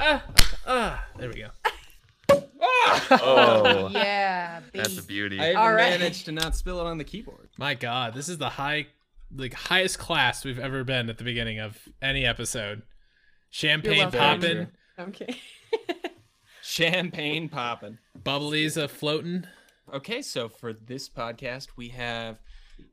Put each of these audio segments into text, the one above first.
Ah, okay. ah, there we go. Oh, Yeah, that's a beauty. I even All right. managed to not spill it on the keyboard. My God, this is the high, like highest class we've ever been at the beginning of any episode. Champagne welcome. popping, Okay. Champagne popping. bubblies a floating. Okay, so for this podcast, we have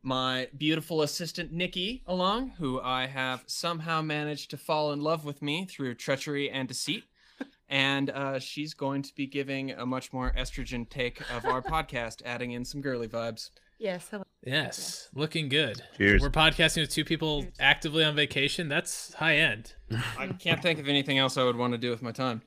my beautiful assistant Nikki along, who I have somehow managed to fall in love with me through treachery and deceit. And uh, she's going to be giving a much more estrogen take of our podcast, adding in some girly vibes. yes. Hello. Yes, looking good. Cheers. We're podcasting with two people actively on vacation. That's high end. I can't think of anything else I would want to do with my time.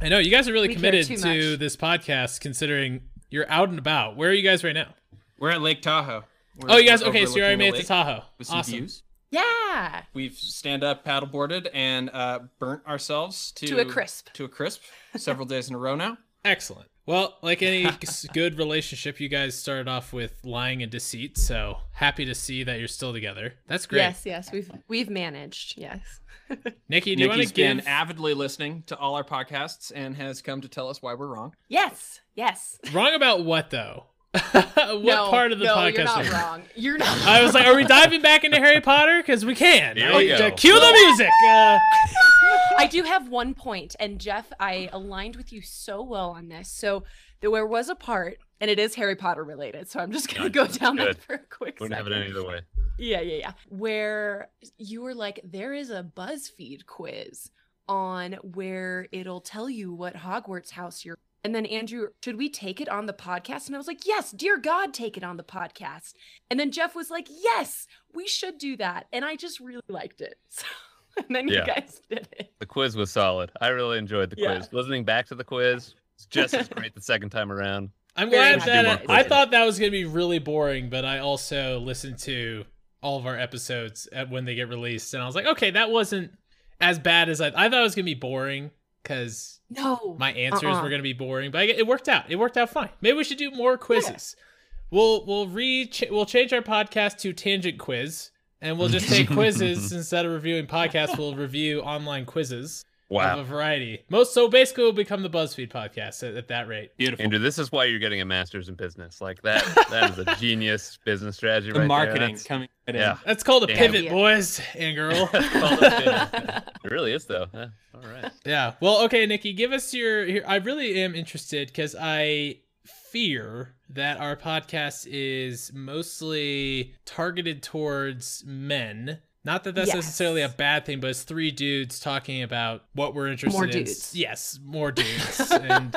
I know you guys are really We committed to much. this podcast, considering you're out and about. Where are you guys right now? We're at Lake Tahoe. We're- Oh, you guys. Okay, so you already overlooking made it to Tahoe. With some Awesome. views. Yeah. We've stand up paddleboarded and uh, burnt ourselves to, To a crisp. To a crisp several days in a row now. Excellent. Well, like any good relationship, you guys started off with lying and deceit. So happy to see that you're still together. That's great. Yes. Yes. We've we've managed. Yes. Nikki, do you want Nikki's to give? been avidly listening to all our podcasts and has come to tell us why we're wrong. Yes. Yes. Wrong about what though? what no, part of the no, podcast? you're not wrong. You're not. I was like, are we diving back into Harry Potter? Because we can. Here we Uh, go. Cue the music. Uh, I do have one point, and Jeff, I aligned with you so well on this. So there was a part, and it is Harry Potter related. So I'm just gonna go down Good. that for a quick Wouldn't have it any other way. Yeah, yeah, yeah. Where you were like, there is a BuzzFeed quiz on where it'll tell you what Hogwarts house you're. And then Andrew, should we take it on the podcast? And I was like, yes, dear God, take it on the podcast. And then Jeff was like, yes, we should do that. And I just really liked it. So, and then Yeah. you guys did it. The quiz was solid. I really enjoyed the Yeah. quiz. Listening back to the quiz, it's just as great the second time around. I'm glad happy that about I, I thought that was gonna be really boring, but I also listened to all of our episodes at when they get released, and I was like, okay, that wasn't as bad as I. I thought it was gonna be boring because No. my answers Uh-uh. were gonna be boring, but I, it worked out. It worked out fine. Maybe we should do more quizzes. We'll we'll re we'll change our podcast to tangent quiz, and we'll just take quizzes instead of reviewing podcasts. We'll review online quizzes of a variety. Most so basically, we'll become the BuzzFeed podcast at, at that rate. Beautiful. Andrew, this is why you're getting a master's in business. Like that that is a genius business strategy the right marketing That's- coming right in. Yeah. That's called a Damn. pivot, Yeah. boys and girl. Call it a It really is though. Yeah. All right. yeah. Well, okay, Nikki, give us your. your I really am interested because I fear that our podcast is mostly targeted towards men. Not that that's Yes. necessarily a bad thing, but it's three dudes talking about what we're interested More in. dudes. Yes, more dudes. and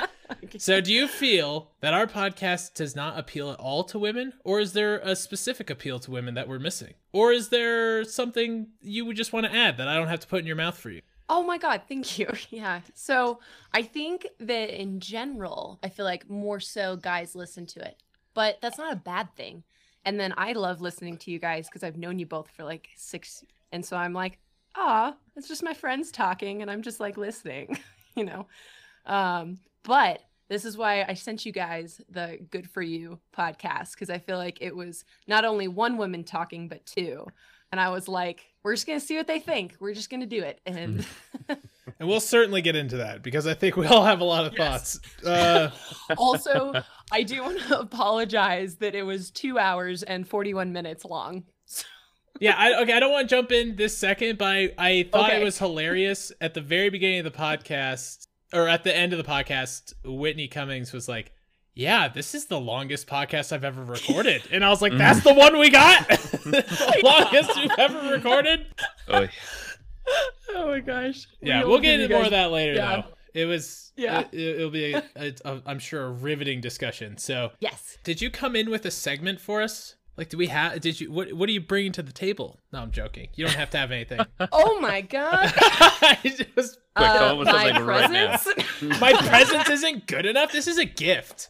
so, do you feel that our podcast does not appeal at all to women, or is there a specific appeal to women that we're missing, or is there something you would just want to add that I don't have to put in your mouth for you? Oh my God, thank you. Yeah. So I think that in general, I feel like more so guys listen to it, but that's not a bad thing. And then I love listening to you guys because I've known you both for like six. And so I'm like, ah, it's just my friends talking and I'm just like listening, you know? Um, but this is why I sent you guys the Good For You podcast because I feel like it was not only one woman talking, but two. And I was like, we're just going to see what they think. We're just going to do it. And And we'll certainly get into that because I think we all have a lot of Yes. thoughts. Uh, also, I do want to apologize that it was two hours and 41 minutes long. yeah, I, okay, I don't want to jump in this second, but I, I thought it was hilarious at the very beginning of the podcast, or at the end of the podcast. Whitney Cummings was like, "Yeah, this is the longest podcast I've ever recorded," and I was like, "That's the one we got, longest we've ever recorded." Oh, Oh my gosh. Yeah, we'll get into more of that later, yeah. though. It was, Yeah. it, it'll be, a, a, a, I'm sure, a riveting discussion. So, Yes. Did you come in with a segment for us? Like, do we have? Did you? What? What are you bringing to the table? No, I'm joking. You don't have to have anything. Oh my God. It was- Quick, come Uh, my something right now. presence. my presence isn't good enough. This is a gift.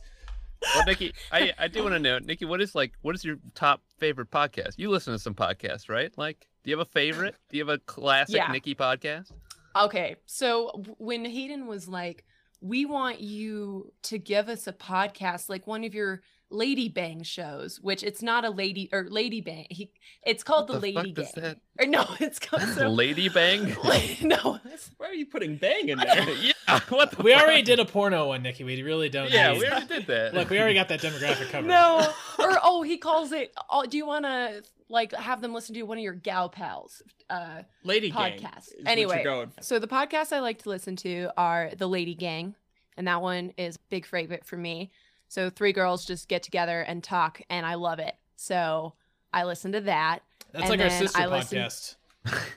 Well, Nikki, I, I do want to know, Nikki, what is like, what is your top favorite podcast? You listen to some podcasts, right? Like, do you have a favorite? Do you have a classic Yeah. Nikki podcast? Okay, so when Hayden was like, "We want you to give us a podcast, like one of your Lady Bang shows, which it's not a lady or Lady Bang. He, it's called What the, the Lady fuck does Gang. Or no, it's called so, Lady Bang? no. it's- Why are you putting bang in there? yeah. What the We fuck? already did a porno one, Nikki. We really don't. Yeah, need- we already did that. Look, we already got that demographic covered. No, or oh, he calls it. Oh, do you want to like have them listen to one of your gal pals? Uh, Lady Podcast. is Anyway. you're going for. So the podcasts I like to listen to are the Lady Gang, and that one is big favorite for me. So three girls just get together and talk, and I love it. So I listen to that. That's and like our sister I listen- podcast.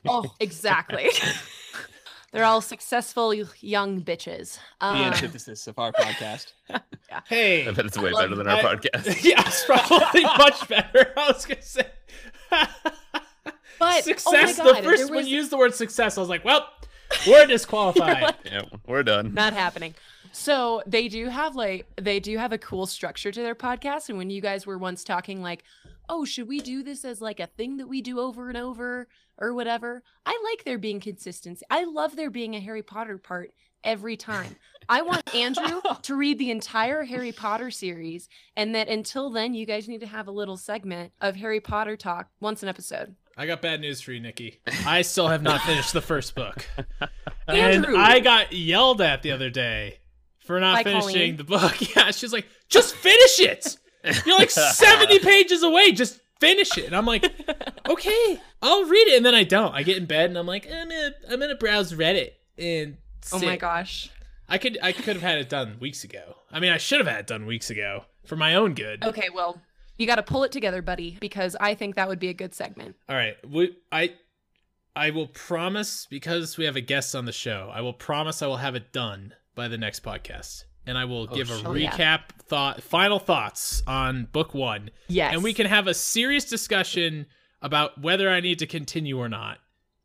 Oh, exactly. They're all successful young bitches. the Um, antithesis of our podcast. Hey, I bet it's way love better than our I- podcast. yeah, it's probably much better. I was gonna say. but success. Oh my God, the first there when was- you used the word success, I was like, well, we're disqualified. Yeah, we're done. not happening. So they do have like they do have a cool structure to their podcast. And when you guys were once talking like, oh, should we do this as like a thing that we do over and over or whatever? I like there being consistency. I love there being a Harry Potter part every time. I want Andrew to read the entire Harry Potter series, and that until then, you guys need to have a little segment of Harry Potter talk once an episode. I got bad news for you, Nikki. I still have not finished the first book, and I got yelled at the other day for not By finishing Colleen? the book. Yeah, she's like, just finish it. You're like 70 pages away. Just finish it. And I'm like, okay, I'll read it. And then I don't. I get in bed and I'm like, I'm gonna, I'm gonna browse Reddit and. Oh my gosh. I could, I could have had it done weeks ago. I mean, I should have had it done weeks ago for my own good. Okay, well, you got to pull it together, buddy, because I think that would be a good segment. All right. We, I I will promise because we have a guest on the show. I will promise I will have it done by the next podcast. And I will oh, give a shit. Oh, yeah. recap thought final thoughts on book 1 Yes. and we can have a serious discussion about whether I need to continue or not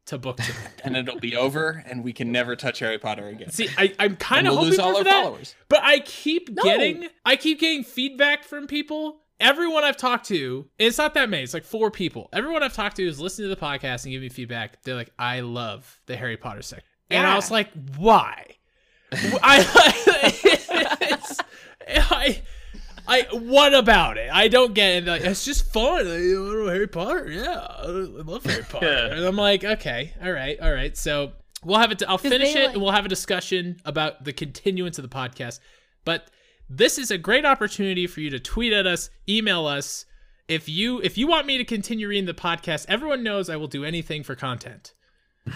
to book 2. and it'll be over, and we can never touch Harry Potter again. See, I I'm kind of we'll hoping lose all for our that. followers. But I keep No. getting I keep getting feedback from people. Everyone I've talked to, it's not that many, it's like four people. Everyone I've talked to is listening to the podcast and giving me feedback. They're like, I love the Harry Potter section. And I was like, why? I, it's, I I what about it? I don't get it. Like, it's just fun. Like, you know, Harry Potter, yeah, I love Harry Potter. Yeah. And I'm like, okay, all right, all right. So we'll have it. To, I'll finish it, like- and we'll have a discussion about the continuance of the podcast. But this is a great opportunity for you to tweet at us, email us. If you if you want me to continue reading the podcast, everyone knows I will do anything for content.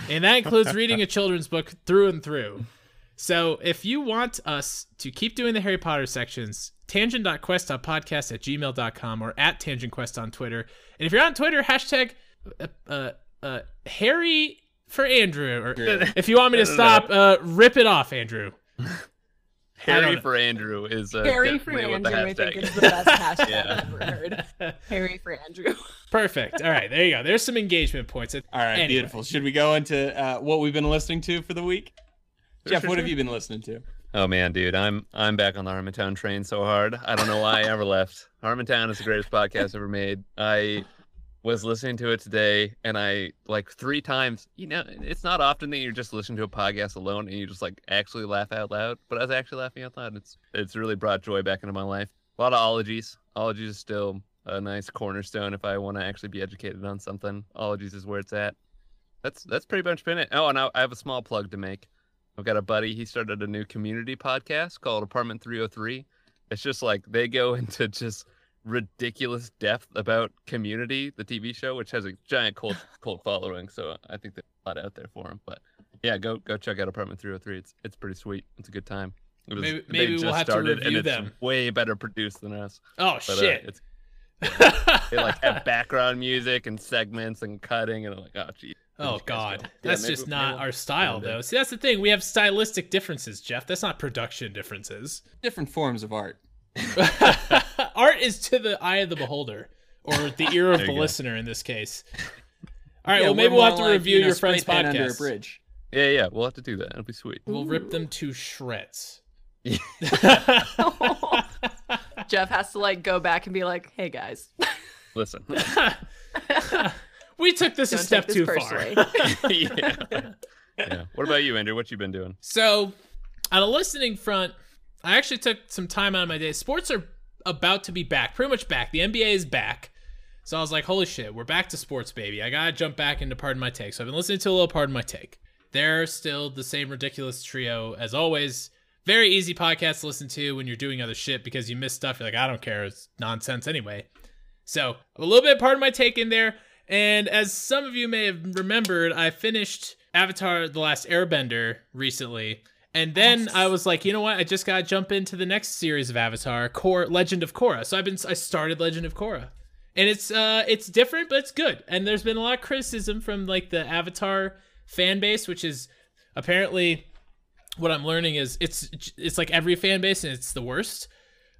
And that includes reading a children's book through and through. So if you want us to keep doing the Harry Potter sections, tangent.quest.podcast at gmail.com or at tangentquest on Twitter. And if you're on Twitter, hashtag uh, uh, uh, Harry for Andrew. Or if you want me to stop, uh, rip it off, Andrew. Harry for Andrew is uh, Harry for definitely the Andrew, I think hashtag is is. the best hashtag Yeah. I've ever heard. Harry for Andrew. Perfect. All right, there you go. There's some engagement points. All right, Anyway. beautiful. Should we go into uh, what we've been listening to for the week? Jeff, what have you been listening to? Oh man, dude, I'm I'm back on the Harmontown train so hard. I don't know why I ever left. Harmontown is the greatest podcast ever made. I was listening to it today and I like three times, you know, it's not often that you're just listening to a podcast alone and you just like actually laugh out loud, but I was actually laughing out loud. It's it's really brought joy back into my life. A lot of ologies. Ologies is still a nice cornerstone if I want to actually be educated on something. Ologies is where it's at. That's that's pretty much been it. Oh, and I, I have a small plug to make. I've got a buddy. He started a new community podcast called Apartment 303. It's just like they go into just ridiculous depth about Community, the TV show, which has a giant cult cult following. So I think there's a lot out there for him. But yeah, go go check out Apartment 303. It's it's pretty sweet. It's a good time. Was, Maybe- maybe we'll have to review them. Way better produced than us. Oh But, uh, shit. it's they like have background music and segments and cutting, and I'm like, oh geez. Where Oh did you guys God, go? that's maybe- just maybe not we'll- our style, one day. though. See, that's the thing. We have stylistic differences, Jeff. That's not production differences. Different forms of art. Art is to the eye of the beholder, or the ear of the you go. listener in this case. All right, Yeah, well, maybe we're we'll have to like, review you know, your friend's spray paint under a podcast. bridge. Yeah, yeah, we'll have to do that. It'll be sweet. We'll rip them to shreds. Jeff has to like go back and be like, "Hey guys, Listen. We took this a don't step take too this far. yeah. yeah. What about you, Andrew? What you been doing? So, on a listening front, I actually took some time out of my day. Sports are about to be back, pretty much back. The NBA is back. So I was like, holy shit, we're back to sports, baby. I gotta jump back into Pardon My Take. So I've been listening to a little Pardon My Take. They're still the same ridiculous trio as always. Very easy podcast to listen to when you're doing other shit because you miss stuff. You're like, I don't care. It's nonsense anyway. So a little bit Pardon My Take in there. And as some of you may have remembered, I finished Avatar The Last Airbender recently. And then Yes. I was like, you know what? I just gotta jump into the next series of Avatar, Korra, Legend of Korra. So I've been I started Legend of Korra. And it's uh it's different, but it's good. And there's been a lot of criticism from like the Avatar fan base, which is apparently what I'm learning is it's it's like every fan base and it's the worst.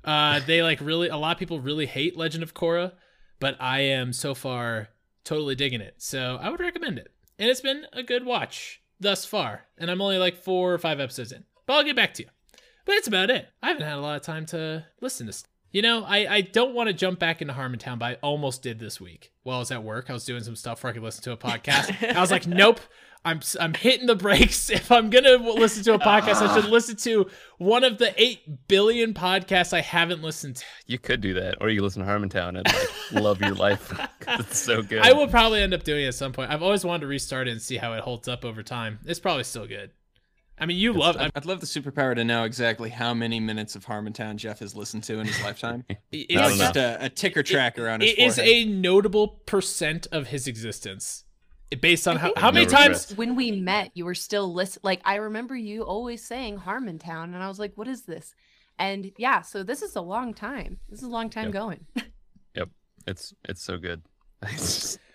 Uh they like really a lot of people really hate Legend of Korra, but I am so far totally digging it. So I would recommend it. And it's been a good watch thus far. And I'm only like four or five episodes in. But I'll get back to you. But that's about it. I haven't had a lot of time to listen to stuff. You know, I, I don't want to jump back into Harmontown, but I almost did this week. While I was at work, I was doing some stuff where I could listen to a podcast. I was like, nope, I'm I'm hitting the brakes. If I'm gonna listen to a podcast, I should listen to one of the eight billion podcasts I haven't listened to. You could do that, or you listen to Harmontown and like love your life. it's so good. I will probably end up doing it at some point. I've always wanted to restart it and see how it holds up over time. It's probably still good. I mean, you love. I, I'd love the superpower to know exactly how many minutes of Harmontown Jeff has listened to in his lifetime. it I is- don't It's just a, a ticker tracker on his it is forehead. a notable percent of his existence, based on how, how many times. when we met, you were still listen. Like I remember you always saying Harmontown, and I was like, "What is this?" And yeah, so this is a long time. This is a long time Yep. going. Yep it's it's so good.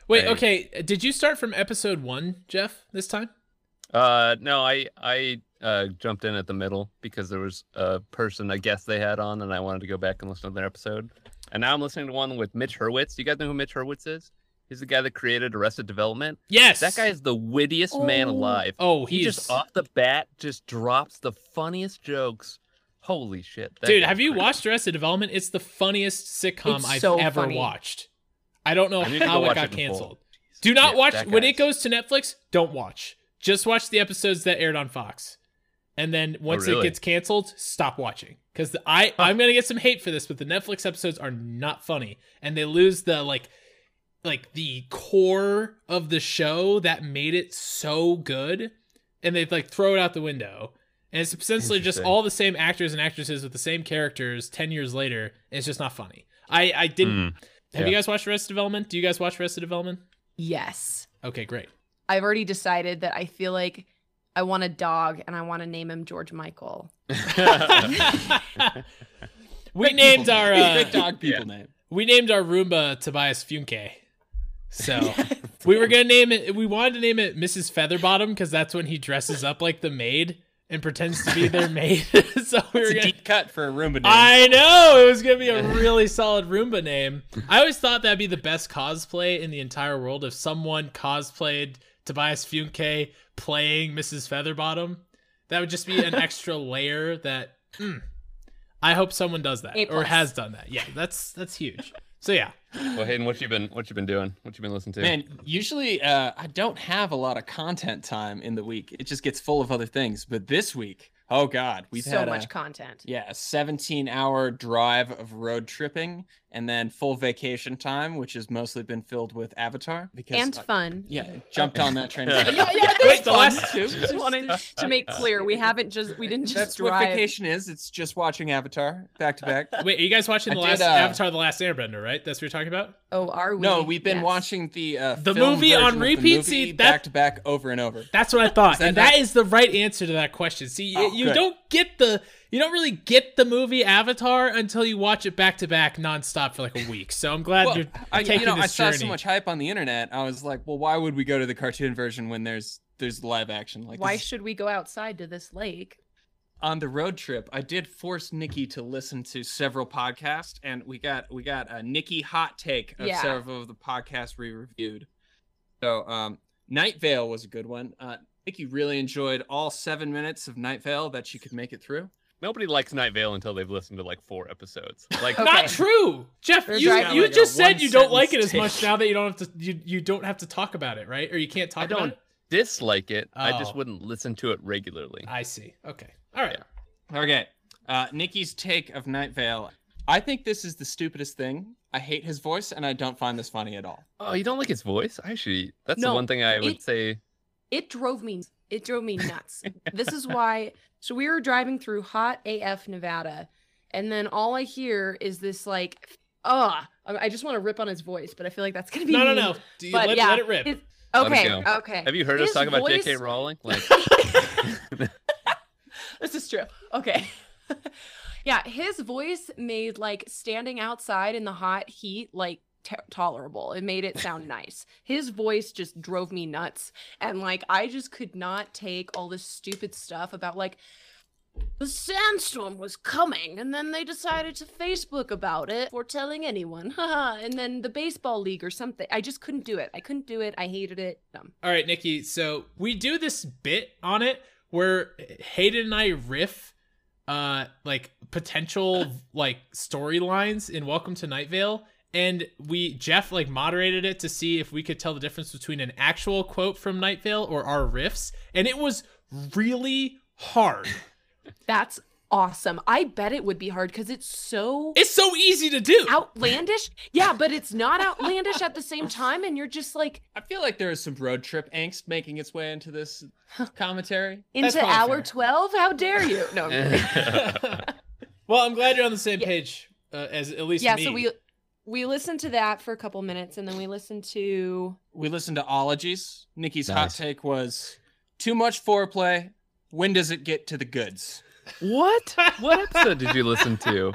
Wait, I- okay. Did you start from episode one, Jeff? This time? uh, no, I I uh jumped in at the middle because there was a person I guess they had on, and I wanted to go back and listen to their episode. And now I'm listening to one with Mitch Hurwitz. Do you guys know who Mitch Hurwitz is? He's the guy that created Arrested Development. Yes. That guy is the wittiest man Oh. alive. Oh, he he's just off the bat just drops the funniest jokes. Holy shit, dude. Have you great. watched Arrested Development? It's the funniest sitcom It's I've so ever funny. watched. I don't know I need to go how it got it canceled. Do not Yeah, watch when it goes to Netflix. Don't watch. Just watch the episodes that aired on Fox, and then oh, once it Oh, really? gets canceled, stop watching. Because I I'm gonna get some hate for this, but the Netflix episodes are not funny, and they lose the like like the core of the show that made it so good, and they like throw it out the window. And it's essentially just all the same actors and actresses with the same characters ten years later. And it's just not funny. I I didn't. Mm, Have you guys watched Arrested Development? Do you guys watch Arrested Development? Yes, Okay, great. I've already decided that I feel like I want a dog, and I want to name him George Michael. we named our uh, dog people name. we named our Roomba Tobias Funke. So we were gonna name it. We wanted to name it Mrs. Featherbottom because that's when he dresses up like the maid and pretends to be their maid. so we were a gonna. deep cut for a Roomba name. I know it was gonna be a really solid Roomba name. I always thought that'd be the best cosplay in the entire world if someone cosplayed Tobias Funke playing Mrs. Featherbottom. That would just be an extra layer that. mm, I hope someone does that or has done that. Yeah, that's that's huge. So yeah, well, Hayden, what you been what you been doing? What you been listening to? Man, usually uh, I don't have a lot of content time in the week. It just gets full of other things. But this week, oh god, we've so had much a, content. yeah, a 17-hour drive of road tripping, and then full vacation time, which has mostly been filled with Avatar. Because And I- fun. yeah, jumped on that train. Yeah, yeah, yeah. Wait, the last- too. Just wanted to make clear we haven't just we didn't just That's what vacation is. It's just watching Avatar back to back. wait, are you guys watching I the did, last uh, Avatar: The Last Airbender? Right, that's what you're talking about. Oh, are we? No, we've been Yes. watching the uh, The film movie on version of the repeat? movie See, that- back to back over and over. That's what I thought, that and that not- is the right answer to that question. See, Oh, you good. don't get the you don't really get the movie Avatar until you watch it back to back nonstop for like a week. So I'm glad Well, you're I, taking you know, this I saw so much hype on the internet. I was like, well, why would we go to the cartoon version when there's there's live action? Like, Why this- should we go outside to this lake? on the road trip, I did force Nikki to listen to several podcasts, and we got we got a Nikki hot take of Yeah. several of the podcasts we reviewed. So, um, Night Vale was a good one. Uh, Nikki really enjoyed all seven minutes of Night Vale that she could make it through. Nobody likes Night Vale until they've listened to like four episodes. Like Okay. Not true, Jeff. There's you you like just said you don't like it as much take. now that you don't have to you, you don't have to talk about it, right? Or you can't talk I about don't it. dislike it. I just Oh. wouldn't listen to it regularly. I see. Okay. All right. Yeah. Okay. Uh, Nikki's take of Night Vale. I think this is the stupidest thing. I hate his voice, and I don't find this funny at all. Oh, you don't like his voice? Actually, that's the one thing I would say. it drove me it drove me nuts this is why so we were driving through hot af nevada and then all i hear is this like uh i just want to rip on his voice but i feel like that's gonna be No, no, no. Do you but let, yeah let it rip. his- Let it okay okay Have you heard us His talk about voice- J.K. Rowling? Like, this is true okay yeah his voice made like standing outside in the hot heat like t- tolerable. It made it sound nice. His voice just drove me nuts. And like i just could not take all this stupid stuff about like the sandstorm was coming and then they decided to facebook about it before telling anyone. And then the baseball league or something. I just couldn't do it. I couldn't do it. I hated it. Dumb. All right, Nikki. So we do this bit on it where Hayden and I riff, uh, like potential like storylines in Welcome to Night Vale, and we Jeff like moderated it to see if we could tell the difference between an actual quote from Night Vale or our riffs, and it was really hard. that's awesome i bet it would be hard because it's so It's so easy to do. outlandish yeah but it's not outlandish at the same time and you're just like I feel like there is some road trip angst making its way into this commentary. Into hour 12 how dare you no I'm well, I'm glad you're on the same Yeah. page uh, as at least yeah me. so we we listened to that for a couple minutes and then we listened to We listened to ologies. Nikki's hot take was too much foreplay. When does it get to the goods? what? What episode did you listen to?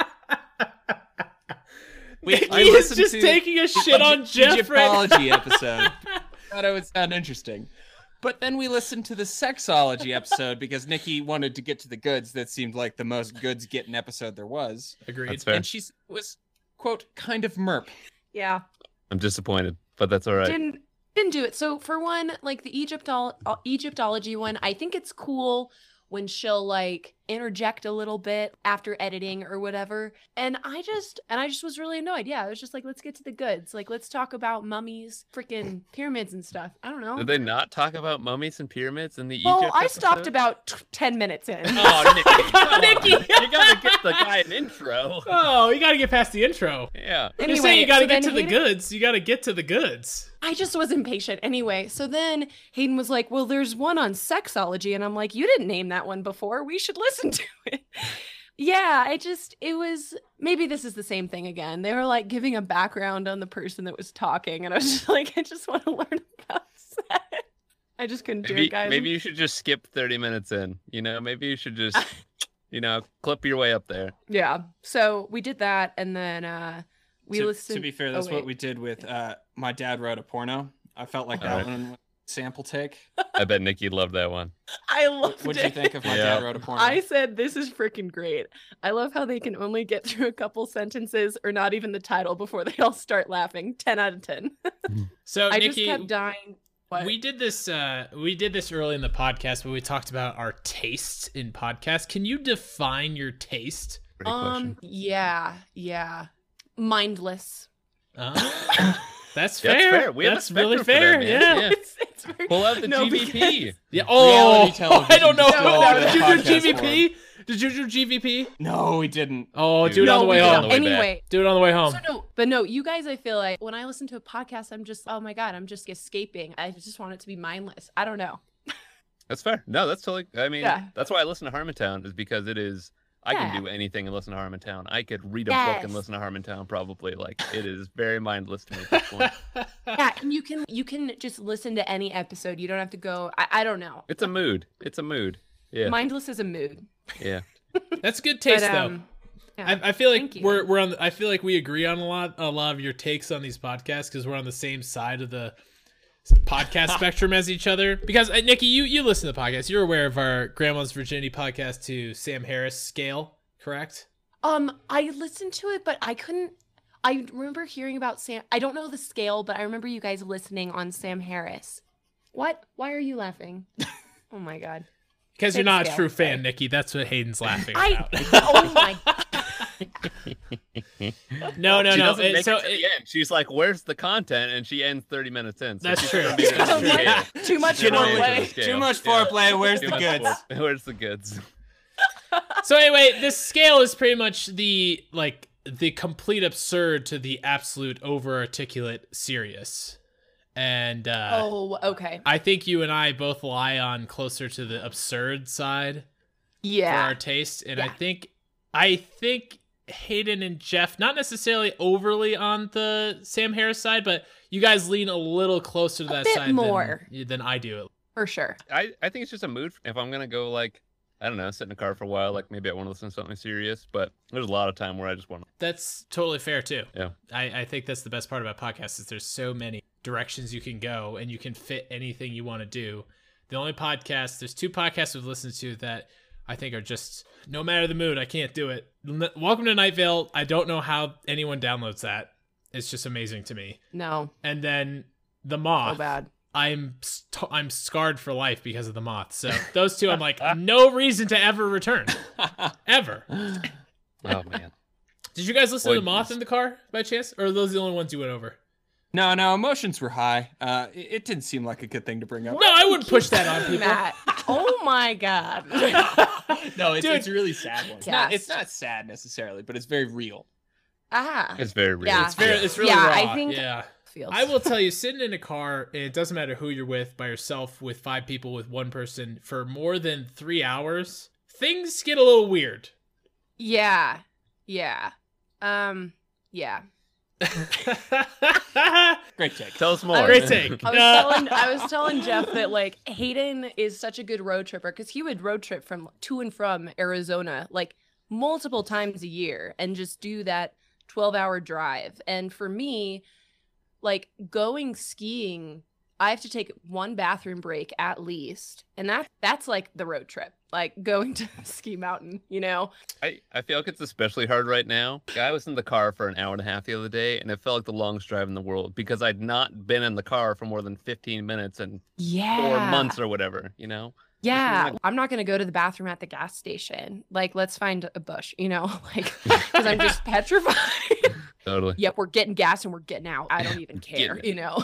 Nikki I is just to taking a shit on Egypt- Jeff right Egyptology episode. Thought it would sound interesting. But then we listened to the sexology episode because Nikki wanted to get to the goods. That seemed like the most goods getting episode there was. Agreed. That's fair. And she was, quote, kind of merp. yeah I'm disappointed, but that's all right. didn't didn't do it so for one like the egyptol uh, egyptology one i think it's cool when she'll like interject a little bit after editing or whatever and i just and i just was really annoyed yeah it was just like let's get to the goods like let's talk about mummies freaking pyramids and stuff i don't know Did they not talk about mummies and pyramids in the well Egypt i stopped episode? about t- 10 minutes in Oh, Nikki. Nikki. you gotta get the guy an intro. Oh, you gotta get past the intro. Yeah. When you're saying you gotta so get to the Hayden- goods, you gotta get to the goods. I just was impatient. Anyway, so then Hayden was like, Well, there's one on sexology. And I'm like, You didn't name that one before. We should listen to it. yeah, I just, it was maybe this is the same thing again. They were like giving a background on the person that was talking. And I was just like, I just want to learn about sex. I just couldn't do Maybe, it, guys. maybe you should just skip 30 minutes in. You know, maybe you should just, you know, clip your way up there. Yeah. So we did that. And then uh, we to, listened. to be fair, oh, that's what we did with uh, my dad wrote a porno. I felt like that Alright. one was a sample take. I bet Nikki loved that one. I loved it. What'd you think of my Yeah. dad wrote a porno? I said this is freaking great. I love how they can only get through a couple sentences or not even the title before they all start laughing. 10 out of 10. So I Nikki, just kept dying. What? we did this. Uh, we did this early in the podcast, but we talked about our taste in podcasts. Can you define your taste? Great um question. yeah, yeah. Mindless. Uh, that's That's fair. fair. We have a That's really fair. that, yeah. Yeah. It's, it's very Pull out the No, GVP. because- Yeah. Oh, Reality I don't know. just go Did you do podcast GVP? Did you do GVP? no, we didn't. Oh, Dude, do it on the way home. the don't. way back. Anyway, Do it on the way home. so no, but no, you guys, I feel like when I listen to a podcast, I'm just, oh my God, I'm just escaping. I just want it to be mindless. I don't know. That's fair. No, that's totally. I mean, Yeah. that's why I listen to Harmontown is because it is. I Yeah. can do anything and listen to Harmontown. I could read a book and listen to Harmontown probably. Like it is very mindless to me at this point. Yeah, and you can you can just listen to any episode. You don't have to go. I, I don't know. It's a mood. It's a mood. Yeah. Mindless is a mood. yeah. That's good taste, but, though. um, yeah. I, I feel like we're we're on. The, I feel like we agree on a lot a lot of your takes on these podcasts because we're on the same side of the podcast spectrum as each other. Because uh, Nikki, you you listen to the podcast. You're aware of our Grandma's Virginity podcast to Sam Harris scale, correct? Um, I listened to it, but I couldn't. I remember hearing about Sam. I don't know the scale, but I remember you guys listening on Sam Harris. What? Why are you laughing? oh my god. Because you're not a true fan, sorry. Nikki. That's what Hayden's laughing I. about. oh my. No, no, she no. doesn't it- make so it to it- the end. She's like, "Where's the content?" And she ends 30 minutes in. So That's true. be That's on the Too much She's gonna be on the foreplay. Too much foreplay. Where's Too the goods? fore- Where's the goods? so anyway, this scale is pretty much the like the complete absurd to the absolute over articulate serious. And uh oh, okay. I think you and I both lie on closer to the absurd side for Yeah. our taste. And I think I think Hayden and Jeff, not necessarily overly on the Sam Harris side, but you guys lean a little closer to A that side more. Than, than I do. For sure. I, I think it's just a mood. If I'm gonna go like I don't know, sit in a car for a while, like maybe I want to listen to something serious. But there's a lot of time where I just want to. That's totally fair too. Yeah. I, I think that's the best part about podcasts is there's so many directions you can go and you can fit anything you want to do. The only podcast, there's two podcasts we've listened to that I think are just no matter the mood, I can't do it. N- Welcome to Night Vale. I don't know how anyone downloads that. It's just amazing to me. No. And then the So moth. bad. I'm st- I'm scarred for life because of the moth. So those two, I'm like no reason to ever return, ever. Oh man. Did you guys listen to the moth in the car by chance, or are those the only ones you went over? No, no, emotions were high. Uh, it, it didn't seem like a good thing to bring up. No, I wouldn't push that on people. Matt. Oh my god. no, it's, Dude. it's a really sad one. It's not, it's not sad necessarily, but it's very real. ah. It's very real. Yeah. It's very, it's really Yeah, raw. I think- yeah. Feels. I will tell you, sitting in a car, and it doesn't matter who you're with, by yourself, with five people, with one person, for more than three hours, things get a little weird. Yeah. Yeah. Um. Yeah. Great take. Tell us more. Great take. I was telling I was telling Jeff that like Hayden is such a good road tripper because he would road trip from to and from Arizona like multiple times a year and just do that 12 hour drive. And for me, like going skiing, I have to take one bathroom break at least. And that that's like the road trip. Like going to ski mountain, you know? I, I feel like it's especially hard right now. I was in the car for an hour and a half the other day, and it felt like the longest drive in the world because I'd not been in the car for more than 15 minutes and Yeah. four months or whatever, you know? Yeah, I'm not gonna go to the bathroom at the gas station. Like, let's find a bush, you know, like because I'm just petrified. Totally. yep, we're getting gas and we're getting out. I don't even care, you know.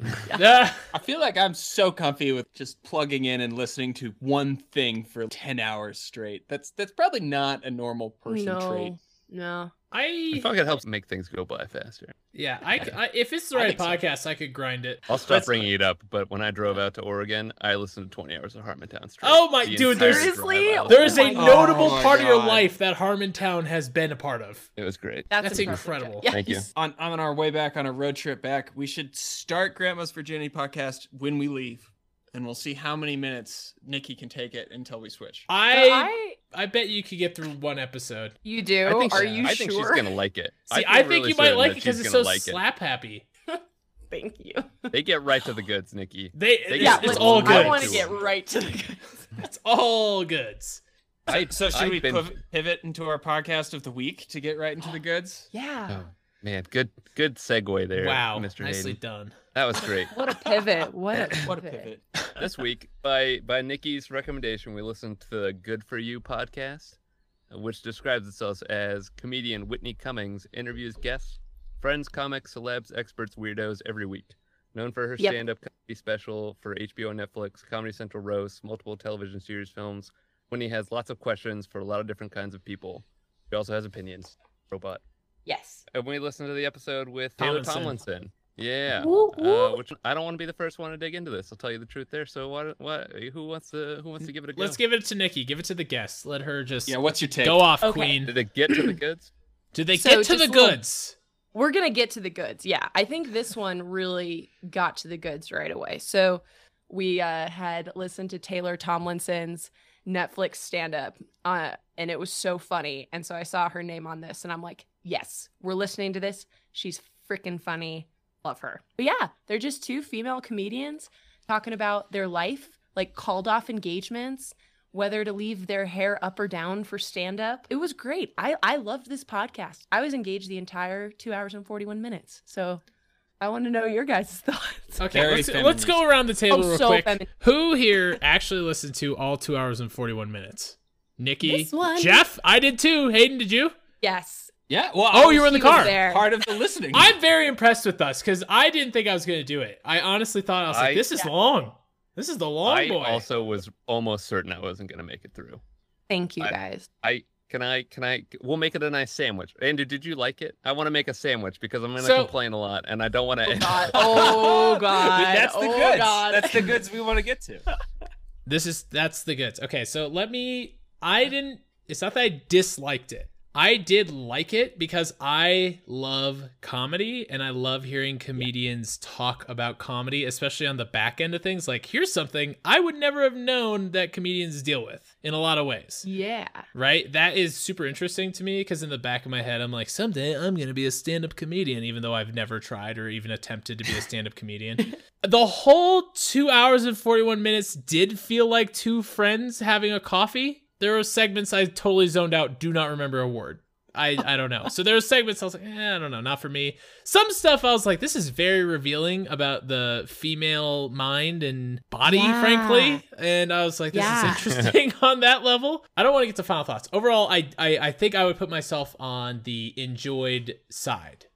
yeah. I feel like I'm so comfy with just plugging in and listening to one thing for 10 hours straight. That's that's probably not a normal person trait. no, I I feel like it helps make things go by faster. yeah. I, c- I- if it's the I right think so. podcast, I could grind it. I'll stop But- bringing it up, but when I drove out to Oregon, I listened to 20 hours of Harmontown straight. Oh my The dude, there's drive Seriously? I there is Oh a my notable God. part of your life that Harmontown has been a part of. It was great. that's, That's incredible. Jeff. Thank you. On on our way back on a road trip back, we should start Grandma's Virginity podcast when we leave. And we'll see how many minutes Nikki can take it until we switch. I I, I bet you could get through one episode. you do. I think Are she- you I sure? think she's gonna like it. See, feel I, think really you might like it because it's so gonna like it. slap happy. Thank you. They get right to the goods, Nikki. They, They yeah, get it's all look, good. I want to to get right to the goods. It's all goods. I, So should I've we been- pivot into our podcast of the week to get right into the goods? Yeah. Oh, man, good good segue there, wow, Mr. nicely Hayden. done. That was great. What a pivot. What a What a pivot. this week, by by Nikki's recommendation, we listened to the Good for You podcast, which describes itself as comedian Whitney Cummings interviews guests, friends, comics, celebs, experts, weirdos every week. Known for her Yep. stand-up comedy special for HBO and Netflix, Comedy Central roast, multiple television series films. Whitney has lots of questions for a lot of different kinds of people. She also has opinions. Robot. Yes. And we listened to the episode with Taylor Tomlinson. Tomlinson. Yeah. Woo, Uh, which I don't want to be the first one to dig into this. I'll tell you the truth there. So what? What? Who wants to? Who wants to give it a go? Let's give it to Nikki. Give it to the guests. Let her just Yeah, what's your take? go off, Okay. queen. Did it get to the goods? Did they So get to the a little- goods? We're gonna get to the goods. Yeah, I think this one really got to the goods right away. So we uh, had listened to Taylor Tomlinson's Netflix stand up, uh, and it was so funny. And so I saw her name on this, and I'm like, yes, we're listening to this. She's freaking funny. Love her. But yeah, they're just two female comedians talking about their life, like called off engagements, whether to leave their hair up or down for stand up. It was great. I, I loved this podcast. I was engaged the entire two hours and 41 minutes. So I want to know your guys' thoughts. Okay, Very let's, let's go around the table Oh, real so quick. femin- Who here actually listened to all two hours and forty-one minutes? Nikki, This one. Jeff, I did too. Hayden, did you? Yes. Yeah. Well, Oh, I you were in the car. there. part of the listening. I'm very impressed with us because I didn't think I was going to do it. I honestly thought I was like, I- this is Yeah. long. This is the long I boy. also was almost certain I wasn't going to make it through. Thank you I- guys. I Can I? Can I? We'll make it a nice sandwich. Andrew, did you like it? I want to make a sandwich because I'm gonna So- complain a lot, and I don't want to. Oh god. Oh god. That's the oh, goods. God. That's the goods we want to get to. This is that's the goods. Okay, so let me I didn't it's not that I disliked it. I did like it because I love comedy and I love hearing comedians talk about comedy, especially on the back end of things. Like, here's something I would never have known that comedians deal with in a lot of ways. Yeah. Right? That is super interesting to me because in the back of my head, I'm like, someday I'm going to be a stand up comedian, even though I've never tried or even attempted to be a stand up comedian. the whole two hours and 41 minutes did feel like two friends having a coffee. There were segments I totally zoned out, do not remember a word. I, I don't know. So there were segments I was like, eh, I don't know, not for me. Some stuff I was like, this is very revealing about the female mind and body, Yeah. frankly. And I was like, this Yeah. is interesting on that level. I don't want to get to final thoughts. Overall, I, I I think I would put myself on the enjoyed side.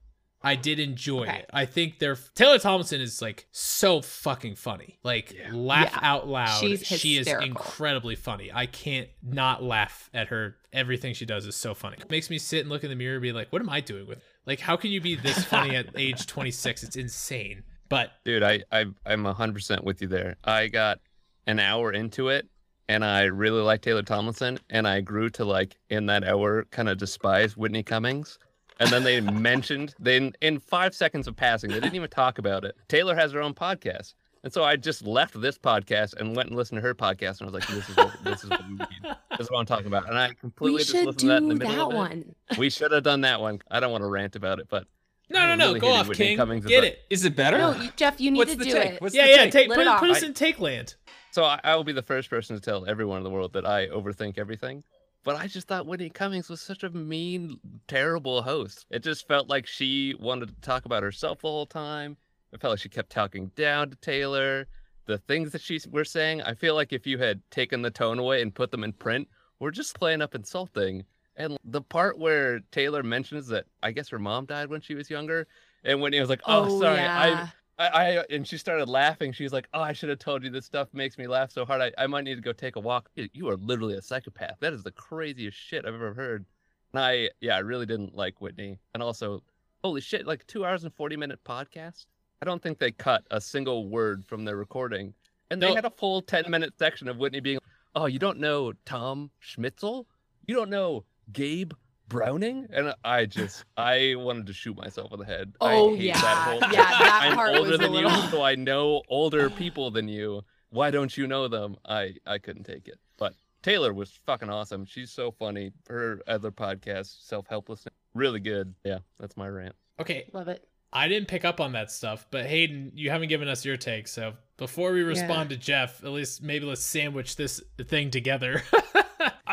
I did enjoy Okay. it. I think they're Taylor Thompson is like so fucking funny. Like laugh Yeah. out loud. She's she is incredibly funny. I can't not laugh at her. Everything she does is so funny. It makes me sit and look in the mirror and be like, what am I doing with? Like, how can you be this funny at age 26? It's insane. But Dude, I, I I'm hundred percent with you there. I got an hour into it and I really like Taylor Tomlinson and I grew to like in that hour kind of despise Whitney Cummings. And then they mentioned then in five seconds of passing, they didn't even talk about it. Taylor has her own podcast. And so I just left this podcast and went and listened to her podcast and I was like, this is what this is what we need. This is what I'm talking about. And I completely We just should listened to that in the do middle that of it. one. We should have done that one. I don't want to rant about it, but no, I no, no. really Go hated off, Whitney King. Cummings Get it. Is it better? No, Jeff, you need What's to the do take? it. What's Yeah, the yeah. take? Take put, put us I- in take land. So I, I will be the first person to tell everyone in the world that I overthink everything. But I just thought Whitney Cummings was such a mean, terrible host. It just felt like she wanted to talk about herself the whole time. It felt like she kept talking down to Taylor. The things that she were saying, I feel like if you had taken the tone away and put them in print, were just plain up insulting. And the part where Taylor mentions that I guess her mom died when she was younger, and Whitney was like, "Oh, oh sorry, I yeah. I, I and she started laughing. She's like, "Oh, I should have told you this stuff makes me laugh so hard. I, I might need to go take a walk." You- are literally a psychopath. That is the craziest shit I've ever heard. And I, yeah, I really didn't like Whitney. And also, holy shit, like two hours and forty minute podcast. I don't think they cut a single word from their recording, and they No. had a full ten minute section of Whitney being, "Oh, you don't know Tom Schmitzel? You don't know Gabe Browning?" And I just, I wanted to shoot myself in the head. Oh, I hate yeah. that whole Yeah, that I'm part older was a than little- you, so I know older people than you. Why don't you know them? I I couldn't take it. But Taylor was fucking awesome. She's so funny. Her other podcast, Self Helplessness, really good. Yeah, that's my rant. Okay, Love it. I didn't pick up on that stuff, but Hayden, you haven't given us your take. So before we respond to Jeff, at least maybe let's sandwich this thing together.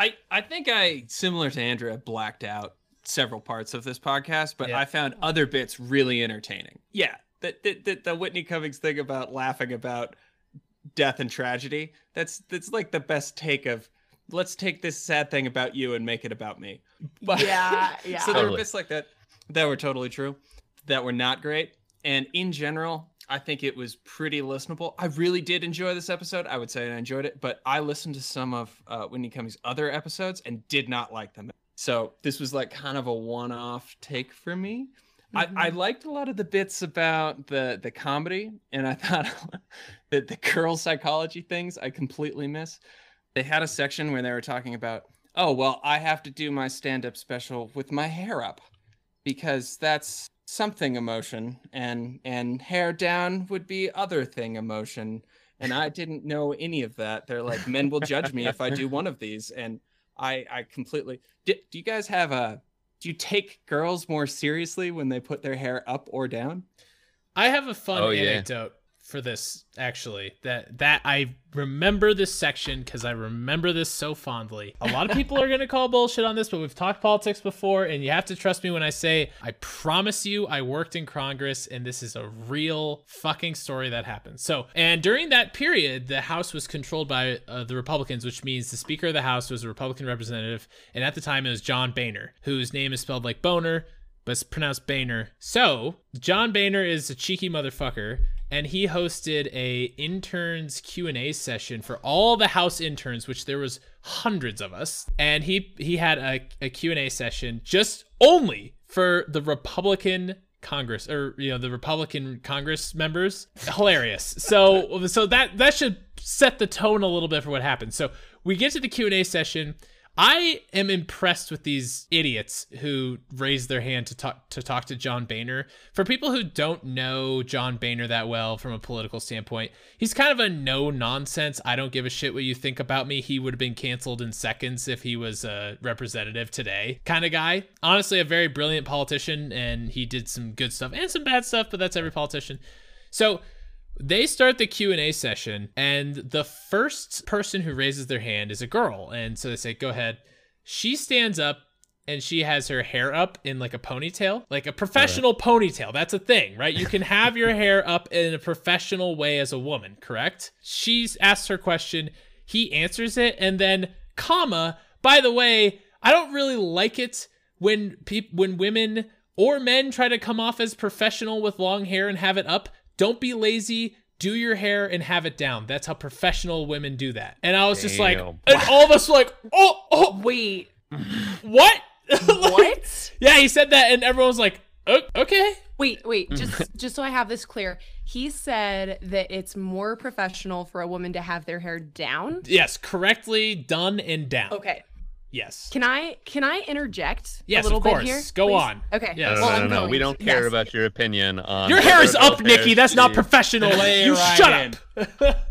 I I think I similar to Andrew have blacked out several parts of this podcast, but Yeah. I found other bits really entertaining. Yeah, the the, the the Whitney Cummings thing about laughing about death and tragedy. That's that's like the best take of let's take this sad thing about you and make it about me. But Yeah, yeah. so there were bits like that that were totally true, that were not great. And in general, I think it was pretty listenable. I really did enjoy this episode. I would say I enjoyed it, but I listened to some of uh, Whitney Cummings' other episodes and did not like them. So this was like kind of a one-off take for me. I, I liked a lot of the bits about the the comedy, and I thought that the girl psychology things I completely miss. They had a section where they were talking about, oh well, I have to do my stand-up special with my hair up because that's something emotion, and and hair down would be other thing emotion. And I didn't know any of that. They're like, men will judge me if I do one of these, and I I completely. Do, do you guys have a? Do you take girls more seriously when they put their hair up or down? I have a fun Oh, yeah. For this actually that that I remember this section because I remember this so fondly. A lot of people are gonna call bullshit on this, but we've talked politics before, and you have to trust me when I say I promise you I worked in Congress and this is a real fucking story that happened. So, and during that period, the House was controlled by uh, the Republicans, which means the Speaker of the House was a Republican representative, and at the time it was John Boehner, whose name is spelled like boner, but it's pronounced Boehner. So John Boehner is a cheeky motherfucker, and he hosted a interns Q and A session for all the House interns, which there was hundreds of us, and he he had a, a Q&A session just only for the Republican Congress or you know the Republican Congress members. Hilarious. So so that that should set the tone a little bit for what happens. So we get to the Q&A session. I am impressed with these idiots who raised their hand to talk to talk to John Boehner. For people who don't know John Boehner that well from a political standpoint, he's kind of a no nonsense. I don't give a shit what you think about me. He would have been canceled in seconds if he was a representative today kind of guy. Honestly, a very brilliant politician, and he did some good stuff and some bad stuff, but that's every politician. So they start the q&a session and the first person who raises their hand is a girl. And so they say go ahead. She stands up and she has her hair up in like a ponytail like a professional ponytail. That's a thing right? You can have your hair up in a professional way as a woman correct? She asks her question he answers it and then comma by the way i don't really like it when peop- when women or men try to come off as professional with long hair and have it up don't be lazy. Do your hair and have it down. That's how professional women do that. And I was just like, Damn. and all of us were like, oh, oh, Wait, what? Like, what? yeah, he said that, and everyone was like, "O- okay. Wait, wait, just just so I have this clear. He said that it's more professional for a woman to have their hair down. Yes, correctly done and down. Okay. Yes. Can I can I interject Yes, a little of bit course. here? Go please? on. Okay. Yes. No, Well, no, no, I'm no. We don't care Yes. about your opinion on Your hair is up, Nikki. That's not professional. You shut in. up.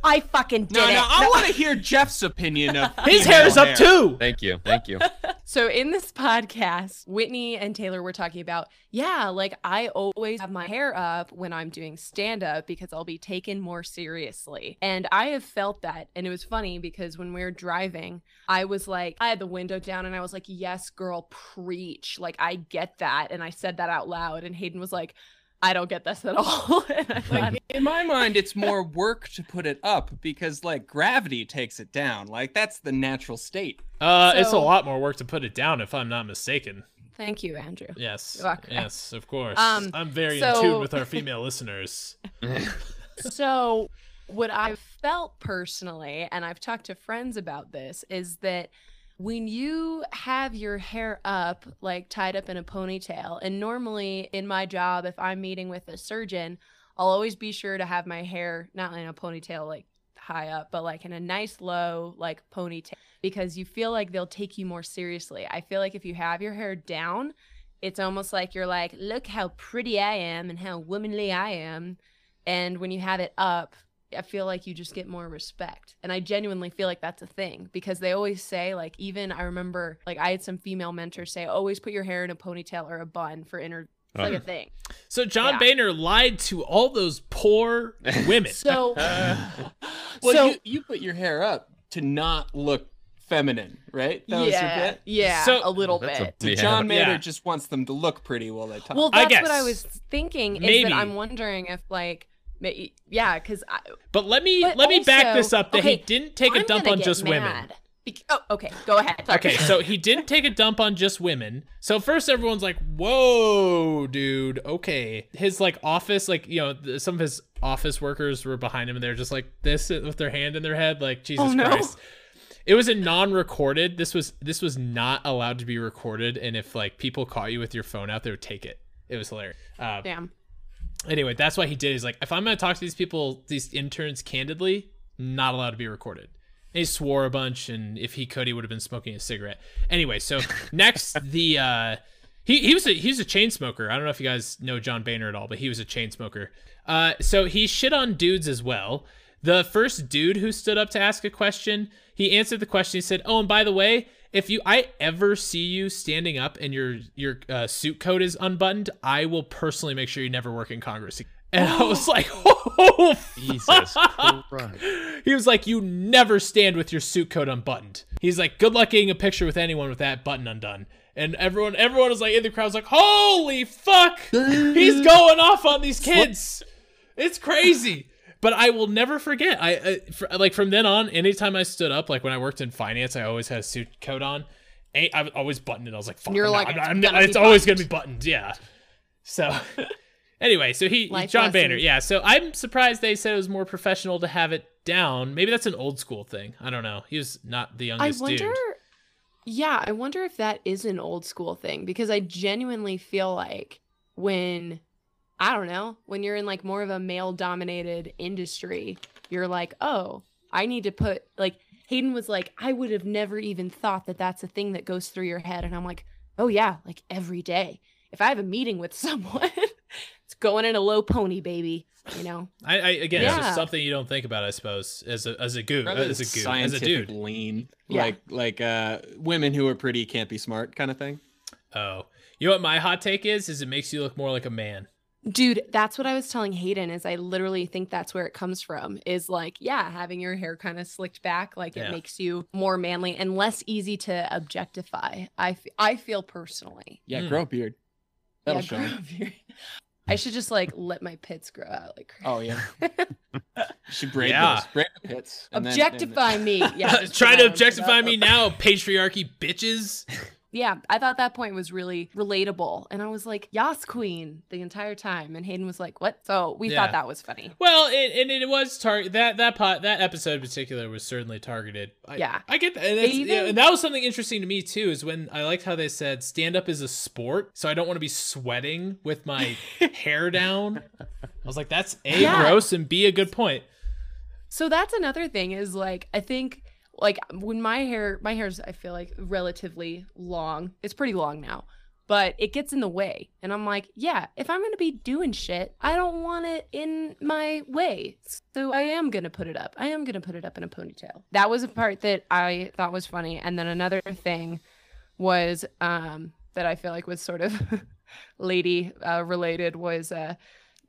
I fucking did No, it. no, I want to hear Jeff's opinion of His female hair is up hair. too. Thank you. Thank you. So in this podcast, Whitney and Taylor were talking about, yeah, like I always have my hair up when I'm doing stand up because I'll be taken more seriously. And I have felt that. And it was funny because when we were driving, I was like, I had the window down and I was like, yes, girl, preach. Like I get that. And I said that out loud. And Hayden was like, I don't get this at all. and I thought, Like in my mind, it's more work to put it up because like gravity takes it down. Like that's the natural state. Uh, it's a lot more work to put it down, if I'm not mistaken. thank you, Andrew. Yes. Yes, of course. Um, I'm very in tune with our female listeners. so what I've felt personally, and I've talked to friends about this, is that when you have your hair up, like tied up in a ponytail, and normally in my job, if I'm meeting with a surgeon, I'll always be sure to have my hair not in a ponytail, like high up, but like in a nice low, like ponytail, because you feel like they'll take you more seriously. I feel like if you have your hair down, it's almost like you're like, look how pretty I am and how womanly I am. And when you have it up, I feel like you just get more respect. And I genuinely feel like that's a thing because they always say, like, even I remember, like, I had some female mentors say, always put your hair in a ponytail or a bun for inner. It's like a uh-huh. thing. So John Yeah. Boehner lied to all those poor women. So, Well, So- you, you put your hair up to not look feminine, right? That was your yeah, bit? yeah, So- a little That's a bit. So Yeah. John Boehner Yeah. just wants them to look pretty while they talk. Well, I that's what I was thinking. Is Maybe. that I'm wondering if, like, ma- yeah, because But let me But let me back this up that he didn't take a I'm dump on just women. mad. Bec- oh, okay, go ahead. Sorry. Okay, so he didn't take a dump on just women. So first everyone's like, "Whoa, dude. Okay." His like office like, you know, some of his office workers were behind him and they're just like this with their hand in their head like, "Jesus Oh, no. Christ." It was a non-recorded. This was this was not allowed to be recorded and if like people caught you with your phone out, they would take it. It was hilarious. Uh, Damn. Anyway, that's why he did. He's like, if I'm gonna talk to these people, these interns, candidly, not allowed to be recorded. And he swore a bunch, and if he could, he would have been smoking a cigarette. Anyway, so next the uh, he he was a he was a chain smoker. I don't know if you guys know John Boehner at all, but he was a chain smoker. Uh, so he shit on dudes as well. The first dude who stood up to ask a question, he answered the question. He said, "Oh, and by the way, if you I ever see you standing up and your your uh, suit coat is unbuttoned, I will personally make sure you never work in Congress." And I was like, "Oh, Jesus. He was like, "You never stand with your suit coat unbuttoned." He's like, "Good luck getting a picture with anyone with that button undone." And everyone, everyone was like in the crowd was like, "Holy fuck! He's going off on these kids. It's crazy." But I will never forget. I, I fr like from then on, anytime I stood up, like when I worked in finance, I always had a suit coat on. I was always buttoned it. I was like, Fuck, You're I'm like, not- "It's I'm gonna not- be it's always buttoned." gonna be buttoned. Yeah. So, anyway, so he Life John lessons. yeah. So I'm surprised they said it was more professional to have it down. Maybe that's an old school thing. I don't know. He was not the youngest. I wonder. dude. Yeah, I wonder if that is an old school thing because I genuinely feel like when I don't know, when you're in like more of a male dominated industry, you're like, "Oh, I need to put like Hayden was like, I would have never even thought that that's a thing that goes through your head." And I'm like, "Oh yeah, like every day. If I have a meeting with someone, it's going in a low pony, baby, you know." I, I again, it's just something you don't think about, I suppose, as a as a goo, Rather as a than goo, as a dude. lean, Yeah. like like uh, women who are pretty can't be smart kind of thing. Oh, you know what my hot take is? Is it makes you look more like a man. Dude, that's what I was telling Hayden is I literally think that's where it comes from is like, yeah, having your hair kind of slicked back, like Yeah. it makes you more manly and less easy to objectify. I, f- I feel personally. Yeah, Mm. grow a beard. That'll Yeah, show. grow a beard. I should just like let my pits grow out like crazy. Oh yeah. you should braid Yeah. those. Braid the pits. and then- and objectify me. Yeah. Try to my own shit objectify me now, patriarchy bitches. Yeah, I thought that point was really relatable. And I was like, Yas Queen the entire time. And Hayden was like, What? So we Yeah. thought that was funny. Well, it, and it was target that that pot that episode in particular was certainly targeted. I, Yeah. I get that, and, Even- yeah, and that was something interesting to me too. Is when I liked how they said stand up is a sport, so I don't want to be sweating with my hair down. I was like, that's a Yeah. gross and b a good point. So that's another thing is like I think like when my hair my hair's I feel like relatively long. It's pretty long now. But it gets in the way. And I'm like, yeah, if I'm going to be doing shit, I don't want it in my way. So I am going to put it up. I am going to put it up in a ponytail. That was a part that I thought was funny. And then another thing was um that I feel like was sort of lady uh, related was uh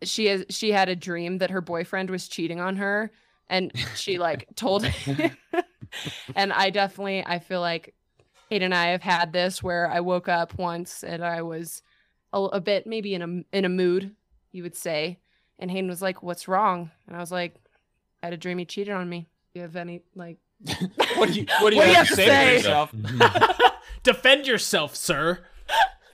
she has she had a dream that her boyfriend was cheating on her and she like told and i definitely i feel like Hayden and i have had this where i woke up once and i was a, a bit maybe in a in a mood you would say and Hayden was like what's wrong and i was like i had a dream he cheated on me do you have any like what do you what do you What do you have, have to to say, say? for yourself? Defend yourself, sir.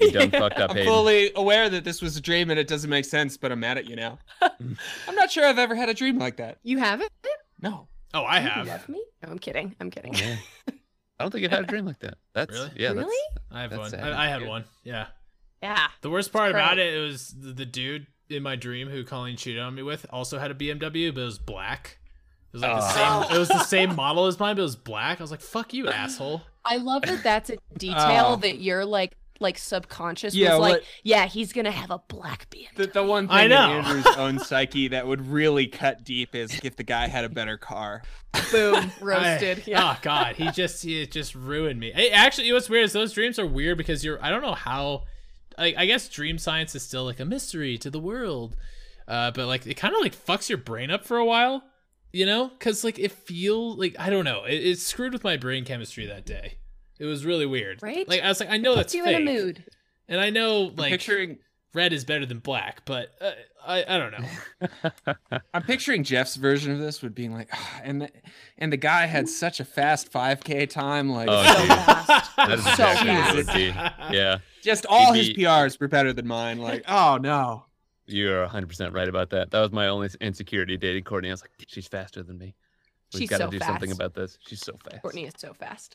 You done fucked up, I'm Hayden. fully aware that this was a dream and it doesn't make sense, but I'm mad at you now. I'm not sure I've ever had a dream like that. you have it No. Oh, I oh, you have. love me no i'm kidding i'm kidding Yeah. I don't think I've had a dream like that. That's Really? yeah. Really? I have That's one. sad. I, I had Good. one. Yeah. yeah The worst part It's about great. it, it was the, the dude in my dream who Colleen cheated on me with also had a BMW, but it was black. It was like the Oh. same. It was the same model as mine, but it was black. I was like, "Fuck you, asshole." I love that that's a detail Oh. that you're like like subconscious Yeah, was like, what- yeah, he's gonna have a black BMW. The, the one thing I in know. Andrew's own psyche that would really cut deep is if the guy had a better car. Boom, roasted. I- yeah. Oh God, he just he just ruined me. Hey, actually, what's weird is those dreams are weird because you're. I don't know how. I, I guess dream science is still like a mystery to the world, uh, but like it kind of like fucks your brain up for a while, you know? Because like it feel like I don't know. It, it screwed with my brain chemistry that day. It was really weird. Right? Like I was like, I know Puts that's you fake, in a mood. and I know I'm like picturing red is better than black, but uh, I I don't know. I'm picturing Jeff's version of this would being like, "Ah," and the, and the guy had such a fast 5K time, like Oh, So dude. fast. That is So exactly fast. would be. Yeah, just all his He'd be- PRs were better than mine. Like, oh no. you're 100 percent right about that. That was my only insecurity dating Courtney. I was like, she's faster than me. We've She's got to so do something about this. She's so fast. Courtney is so fast.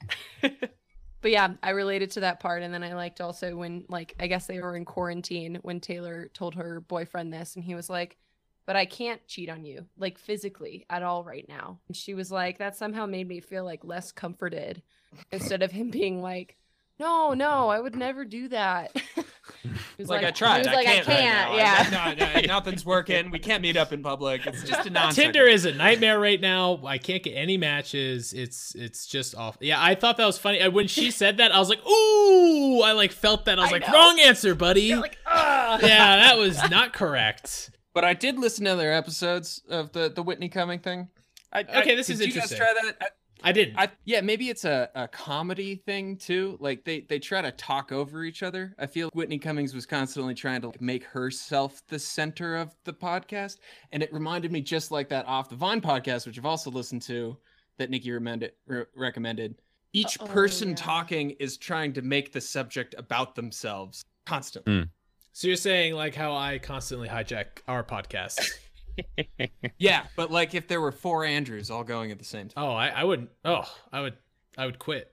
But yeah, I related to that part, and then I liked also when like I guess they were in quarantine when Taylor told her boyfriend this, and he was like, "But I can't cheat on you, like physically at all right now." And she was like, "That somehow made me feel like less comforted," instead of him being like. No, no, I would never do that. He was Like, I tried. He was I like, can't. I can't. right yeah. now. No, no, nothing's working. We can't meet up in public. It's just a non. Tinder is a nightmare right now. I can't get any matches. It's it's just off. Yeah, I thought that was funny. When she said that, I was like, "Ooh!" I like felt that. I was I like, know. "Wrong answer, buddy." You're like, ah. yeah, that was not correct. But I did listen to other episodes of the the Whitney Cumming thing. I, Okay, I- this is interesting. did. You guys try that? I, I didn't. I yeah, maybe it's a, a comedy thing too. Like they they try to talk over each other. I feel Whitney Cummings was constantly trying to like, make herself the center of the podcast, and it reminded me just like that off the Vine podcast, which I've also listened to, that Nikki recommended. Re- recommended. Each Uh-oh, person yeah. talking is trying to make the subject about themselves constantly. Hmm. so you're saying like how I constantly hijack our podcast? Yeah, but like if there were four Andrews all going at the same time. Oh, I, I wouldn't. Oh, I would. I would quit.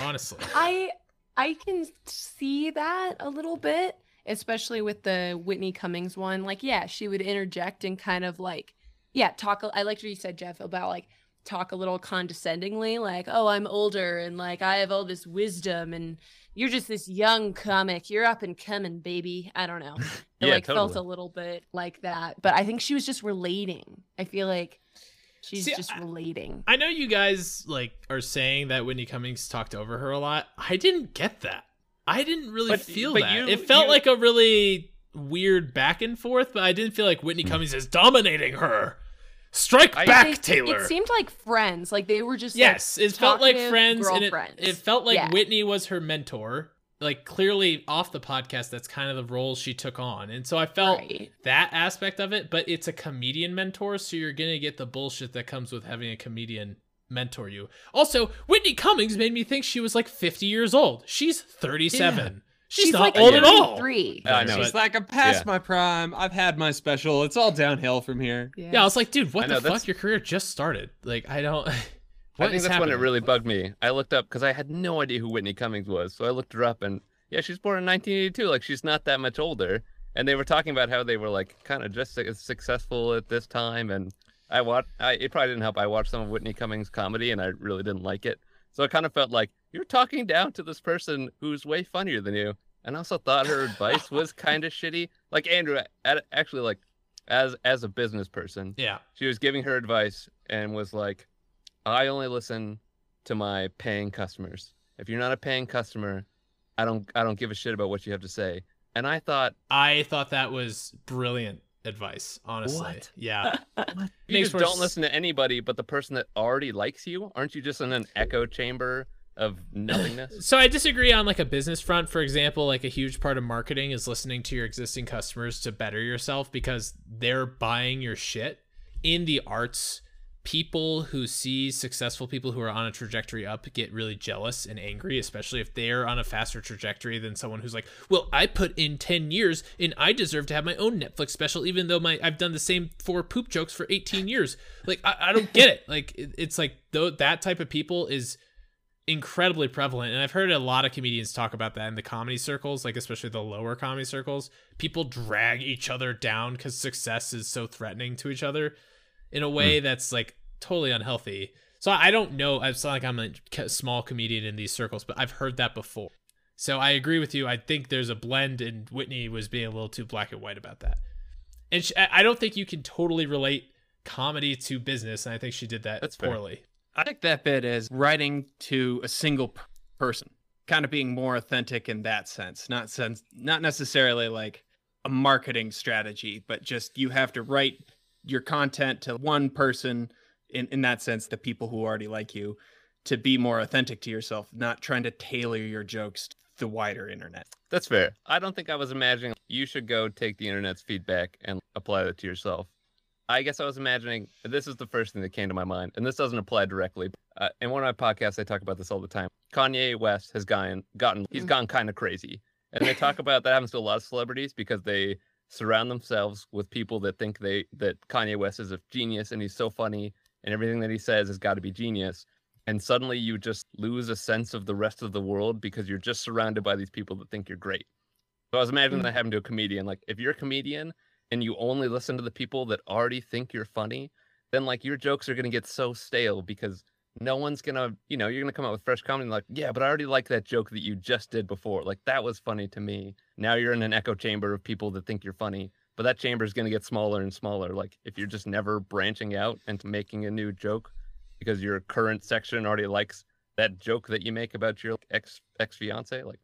Honestly. I I can see that a little bit, especially with the Whitney Cummings one. Like, yeah, she would interject and kind of like, yeah, talk. I liked what you said, Jeff, about like talk a little condescendingly, like, oh, I'm older and like I have all this wisdom and you're just this young comic. You're up and coming, baby. I don't know. It Yeah, like felt a little bit like that. But I think she was just relating. I feel like she's See, just I- relating. I know you guys like are saying that Whitney Cummings talked over her a lot. I didn't get that. I didn't really But- feel but that. you- it felt you- like a really weird back and forth, but I didn't feel like Whitney hmm. Cummings is dominating her. Strike I- back, They- Taylor. It seemed like friends. Like they were just like, yes, it felt like friends, and it, it felt like Yeah. Whitney was her mentor. Like clearly off the podcast, that's kind of the role she took on, and so I felt Right. that aspect of it. But it's a comedian mentor, so you're gonna get the bullshit that comes with having a comedian mentor you. Also, Whitney Cummings made me think she was like 50 years old. She's 37. She's, She's not like old at all. Three. I know. She's but- like, I'm past yeah. my prime. I've had my special. It's all downhill from here. Yeah, I was like, dude, what I the know, fuck? Your career just started. Like, I don't. I think is that's when it really bugged me. I looked up because I had no idea who Whitney Cummings was, so I looked her up, and yeah, she's born in 1982. Like she's not that much older. And they were talking about how they were like kind of just successful at this time. And I watched. I, it probably didn't help. I watched some of Whitney Cummings' comedy, and I really didn't like it. So it kind of felt like you're talking down to this person who's way funnier than you. And I also thought her advice was kind of shitty. Like Andrew, actually, like as as a business person, Yeah. she was giving her advice and was like, I only listen to my paying customers. If you're not a paying customer, I don't I don't give a shit about what you have to say. And I thought, I thought that was brilliant advice, honestly. What? Yeah. you just don't s- listen to anybody but the person that already likes you. Aren't you just in an echo chamber of nothingness? So I disagree on like a business front. For example, like a huge part of marketing is listening to your existing customers to better yourself because they're buying your shit. In the arts, people who see successful people who are on a trajectory up get really jealous and angry, especially if they're on a faster trajectory than someone who's like, "Well, I put in 10 years and I deserve to have my own Netflix special even though my I've done the same four poop jokes for 18 years." Like I, I don't get it. Like it- it's like though that type of people is incredibly prevalent and i've heard a lot of comedians talk about that in the comedy circles like especially the lower comedy circles. People drag each other down because success is so threatening to each other in a way hmm. that's like totally unhealthy. So i don't know it's not like i'm a small comedian in these circles but i've heard that before. So i agree with you. I think there's a blend and whitney was being a little too black and white about that. And sh I don't think you can totally relate comedy to business and i think she did that That's fair. Poorly I take that bit as writing to a single person, kind of being more authentic in that sense. Not sense, not necessarily like a marketing strategy, but just you have to write your content to one person. In in that sense, the people who already like you, to be more authentic to yourself, not trying to tailor your jokes to the wider internet. That's fair. I don't think I was imagining you should go take the internet's feedback and apply that to yourself. I guess I was imagining this is the first thing that came to my mind, and this doesn't apply directly. Uh, in one of my podcasts, I talk about this all the time. Kanye West has gotten gotten he's gone kind of crazy, and they talk about that happens to a lot of celebrities because they surround themselves with people that think they that Kanye West is a genius and he's so funny and everything that he says has got to be genius. And suddenly you just lose a sense of the rest of the world because you're just surrounded by these people that think you're great. So I was imagining that happening to a comedian. Like if you're a comedian and you only listen to the people that already think you're funny, then like your jokes are gonna get so stale because no one's gonna, you know, you're gonna come out with fresh comedy like, yeah, but I already like that joke that you just did before. Like that was funny to me. Now you're in an echo chamber of people that think you're funny, but that chamber is gonna get smaller and smaller. Like if you're just never branching out and making a new joke because your current section already likes that joke that you make about your ex ex fiance, like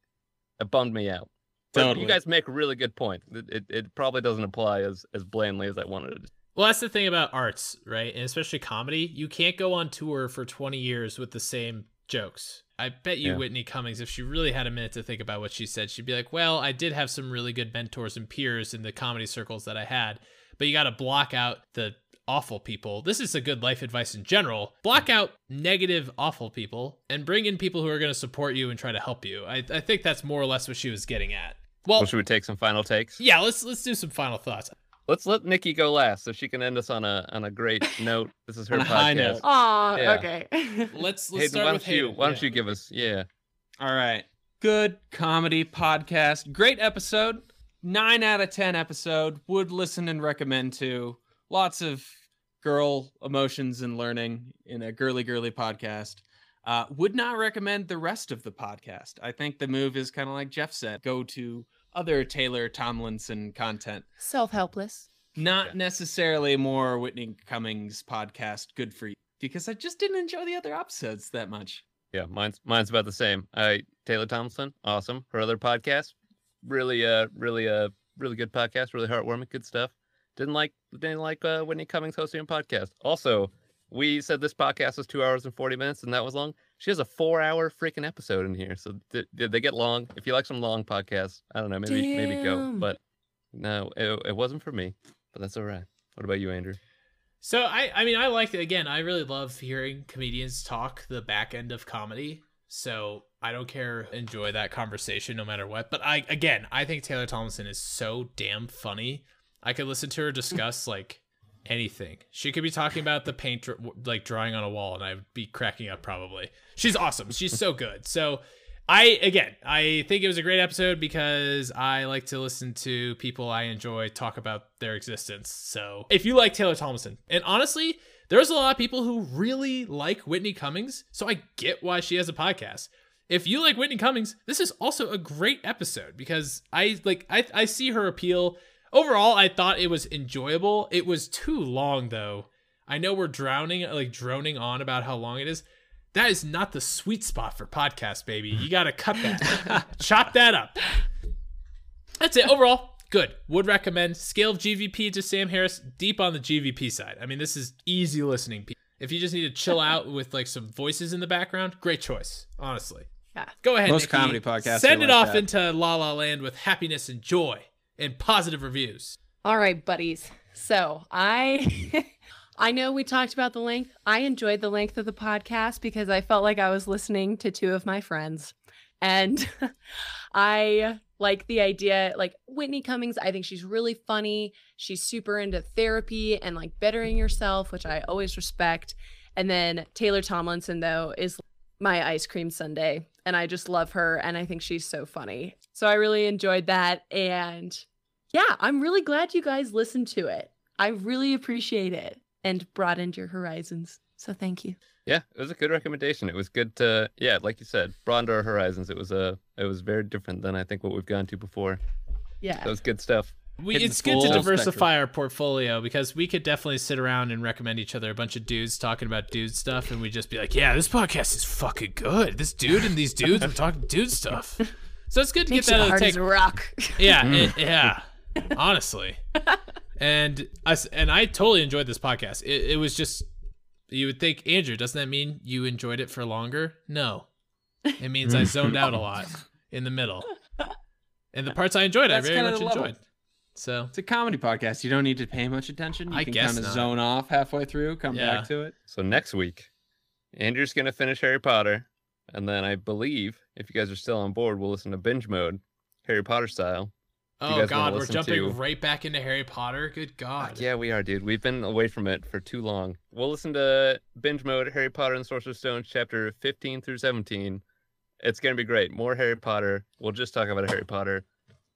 it bummed me out. But Totally. you guys make a really good point. It, it, it probably doesn't apply as as blandly as I wanted it. to. Well, that's the thing about arts, right? And especially comedy. You can't go on tour for 20 years with the same jokes. I bet you Yeah. Whitney Cummings, if she really had a minute to think about what she said, she'd be like, well, I did have some really good mentors and peers in the comedy circles that I had, but you got to block out the awful people. This is a good life advice in general. Block out negative, awful people and bring in people who are going to support you and try to help you. I, I think that's more or less what she was getting at. Well, Well, should we take some final takes? yeah, let's let's do some final thoughts. Let's let Nikki go last so she can end us on a on a great note. This is her On a high podcast. note. Aw, Yeah. okay. Let's let's Hayden, start why with don't you Hayden. why don't Yeah. you give us yeah. All right. Good comedy podcast. Great episode. Nine out of 10 episode. Would listen and recommend to. Lots of girl emotions and learning in a girly, girly podcast. Uh, would not recommend the rest of the podcast. I think the move is kind of like Jeff said go to other Taylor Tomlinson content. Self helpless. Not Yeah. necessarily more Whitney Cummings podcast. Good for you. Because I just didn't enjoy the other episodes that much. Yeah, mine's mine's about the same. I Taylor Tomlinson, awesome. Her other podcast, really uh really uh really good podcast, really heartwarming, good stuff. Didn't like didn't like uh Whitney Cummings hosting a podcast. Also, we said this podcast was two hours and forty minutes, and that was long. She has a four-hour freaking episode in here, so th- th- they get long. If you like some long podcasts, I don't know, maybe maybe go. But no, it, it wasn't for me. But that's all right. What about you, Andrew? So I I mean I liked it again. I really love hearing comedians talk the back end of comedy. So I don't care enjoy that conversation no matter what. But I again I think Taylor Tomlinson is so damn funny. I could listen to her discuss like anything. She could be talking about the paint like drawing on a wall, and I'd be cracking up probably. She's awesome. She's so good. So I again, I think it was a great episode because I like to listen to people I enjoy talk about their existence. So if you like Taylor Tomlinson, and honestly, there's a lot of people who really like Whitney Cummings, so I get why she has a podcast. If you like Whitney Cummings, this is also a great episode because I like I I see her appeal. Overall, I thought it was enjoyable. It was too long though. I know we're drowning like droning on about how long it is. That is not the sweet spot for podcast, baby. You got to cut that. Chop that up. That's it. Overall, good. Would recommend. Scale of GVP to Sam Harris, deep on the GVP side. I mean, this is easy listening. If you just need to chill out with like some voices in the background, great choice. Honestly. Yeah. Go ahead. Most Nikki. comedy podcasts Send it like off that. into La La Land with happiness and joy and positive reviews. All right, buddies. So I I know we talked about the length. I enjoyed the length of the podcast because I felt like I was listening to two of my friends. And I like the idea, like Whitney Cummings, I think she's really funny. She's super into therapy and like bettering yourself, which I always respect. And then Taylor Tomlinson, though, is my ice cream sundae. And I just love her. And I think she's so funny. So I really enjoyed that. And yeah, I'm really glad you guys listened to it. I really appreciate it and broadened your horizons. So thank you. Yeah, it was a good recommendation. It was good to yeah, like you said, broaden our horizons. It was a it was very different than I think what we've gone to before. Yeah. That was good stuff. We, it's good to diversify spectrum. our portfolio because we could definitely sit around and recommend each other a bunch of dudes talking about dude stuff, and we'd just be like, "Yeah, this podcast is fucking good. This dude and these dudes are talking dude stuff." So it's good to Makes get that other hard take. as a rock. Yeah, it- yeah. Honestly, and us and I totally enjoyed this podcast. It, it was just you would think, Andrew, doesn't that mean you enjoyed it for longer? No, it means I zoned out a lot in the middle, and the parts I enjoyed, That's I very much the level. enjoyed. So It's a comedy podcast. You don't need to pay much attention. You I can guess kind of not. zone off halfway through, come Yeah. back to it. So next week, Andrew's gonna finish Harry Potter, and then I believe if you guys are still on board, we'll listen to binge mode, Harry Potter style. Oh God, we're jumping to- right back into Harry Potter. Good God. Yeah, we are, dude. We've been away from it for too long. We'll listen to binge mode Harry Potter and the Sorcerer's Stone chapter 15 through 17. It's gonna be great. More Harry Potter. We'll just talk about Harry Potter.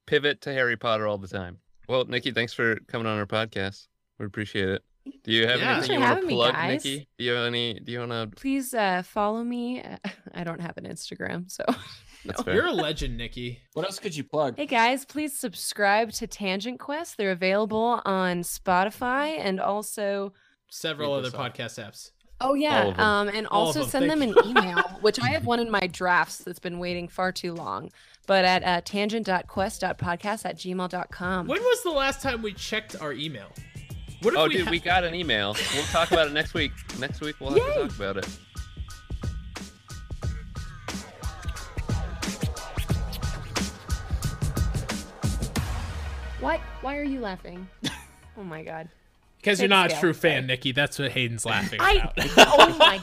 Pivot to Harry Potter all the time. Well, Nikki, thanks for coming on our podcast. We appreciate it. Do you have Yeah. Thanks anything you want to plug, guys. Nikki? Do you have any? Do you want to? Please uh, follow me. I don't have an Instagram, so. That's fair. You're a legend, Nikki. What else could you plug? Hey guys, please subscribe to Tangent Quest. They're available on Spotify and also Several other off. podcast apps. Oh yeah, um, and All also them, send them thank an email, which I have one in my drafts that's been waiting far too long. But at uh, tangent.quest.podcast at gmail.com. When was the last time we checked our email? What if Oh, we dude, ha- we got an email. We'll talk about it next week. Next week we'll have to talk about it. Why? Why are you laughing? oh my god. Because you're Big not a true fan. Nikki. That's what Hayden's laughing I. about. oh my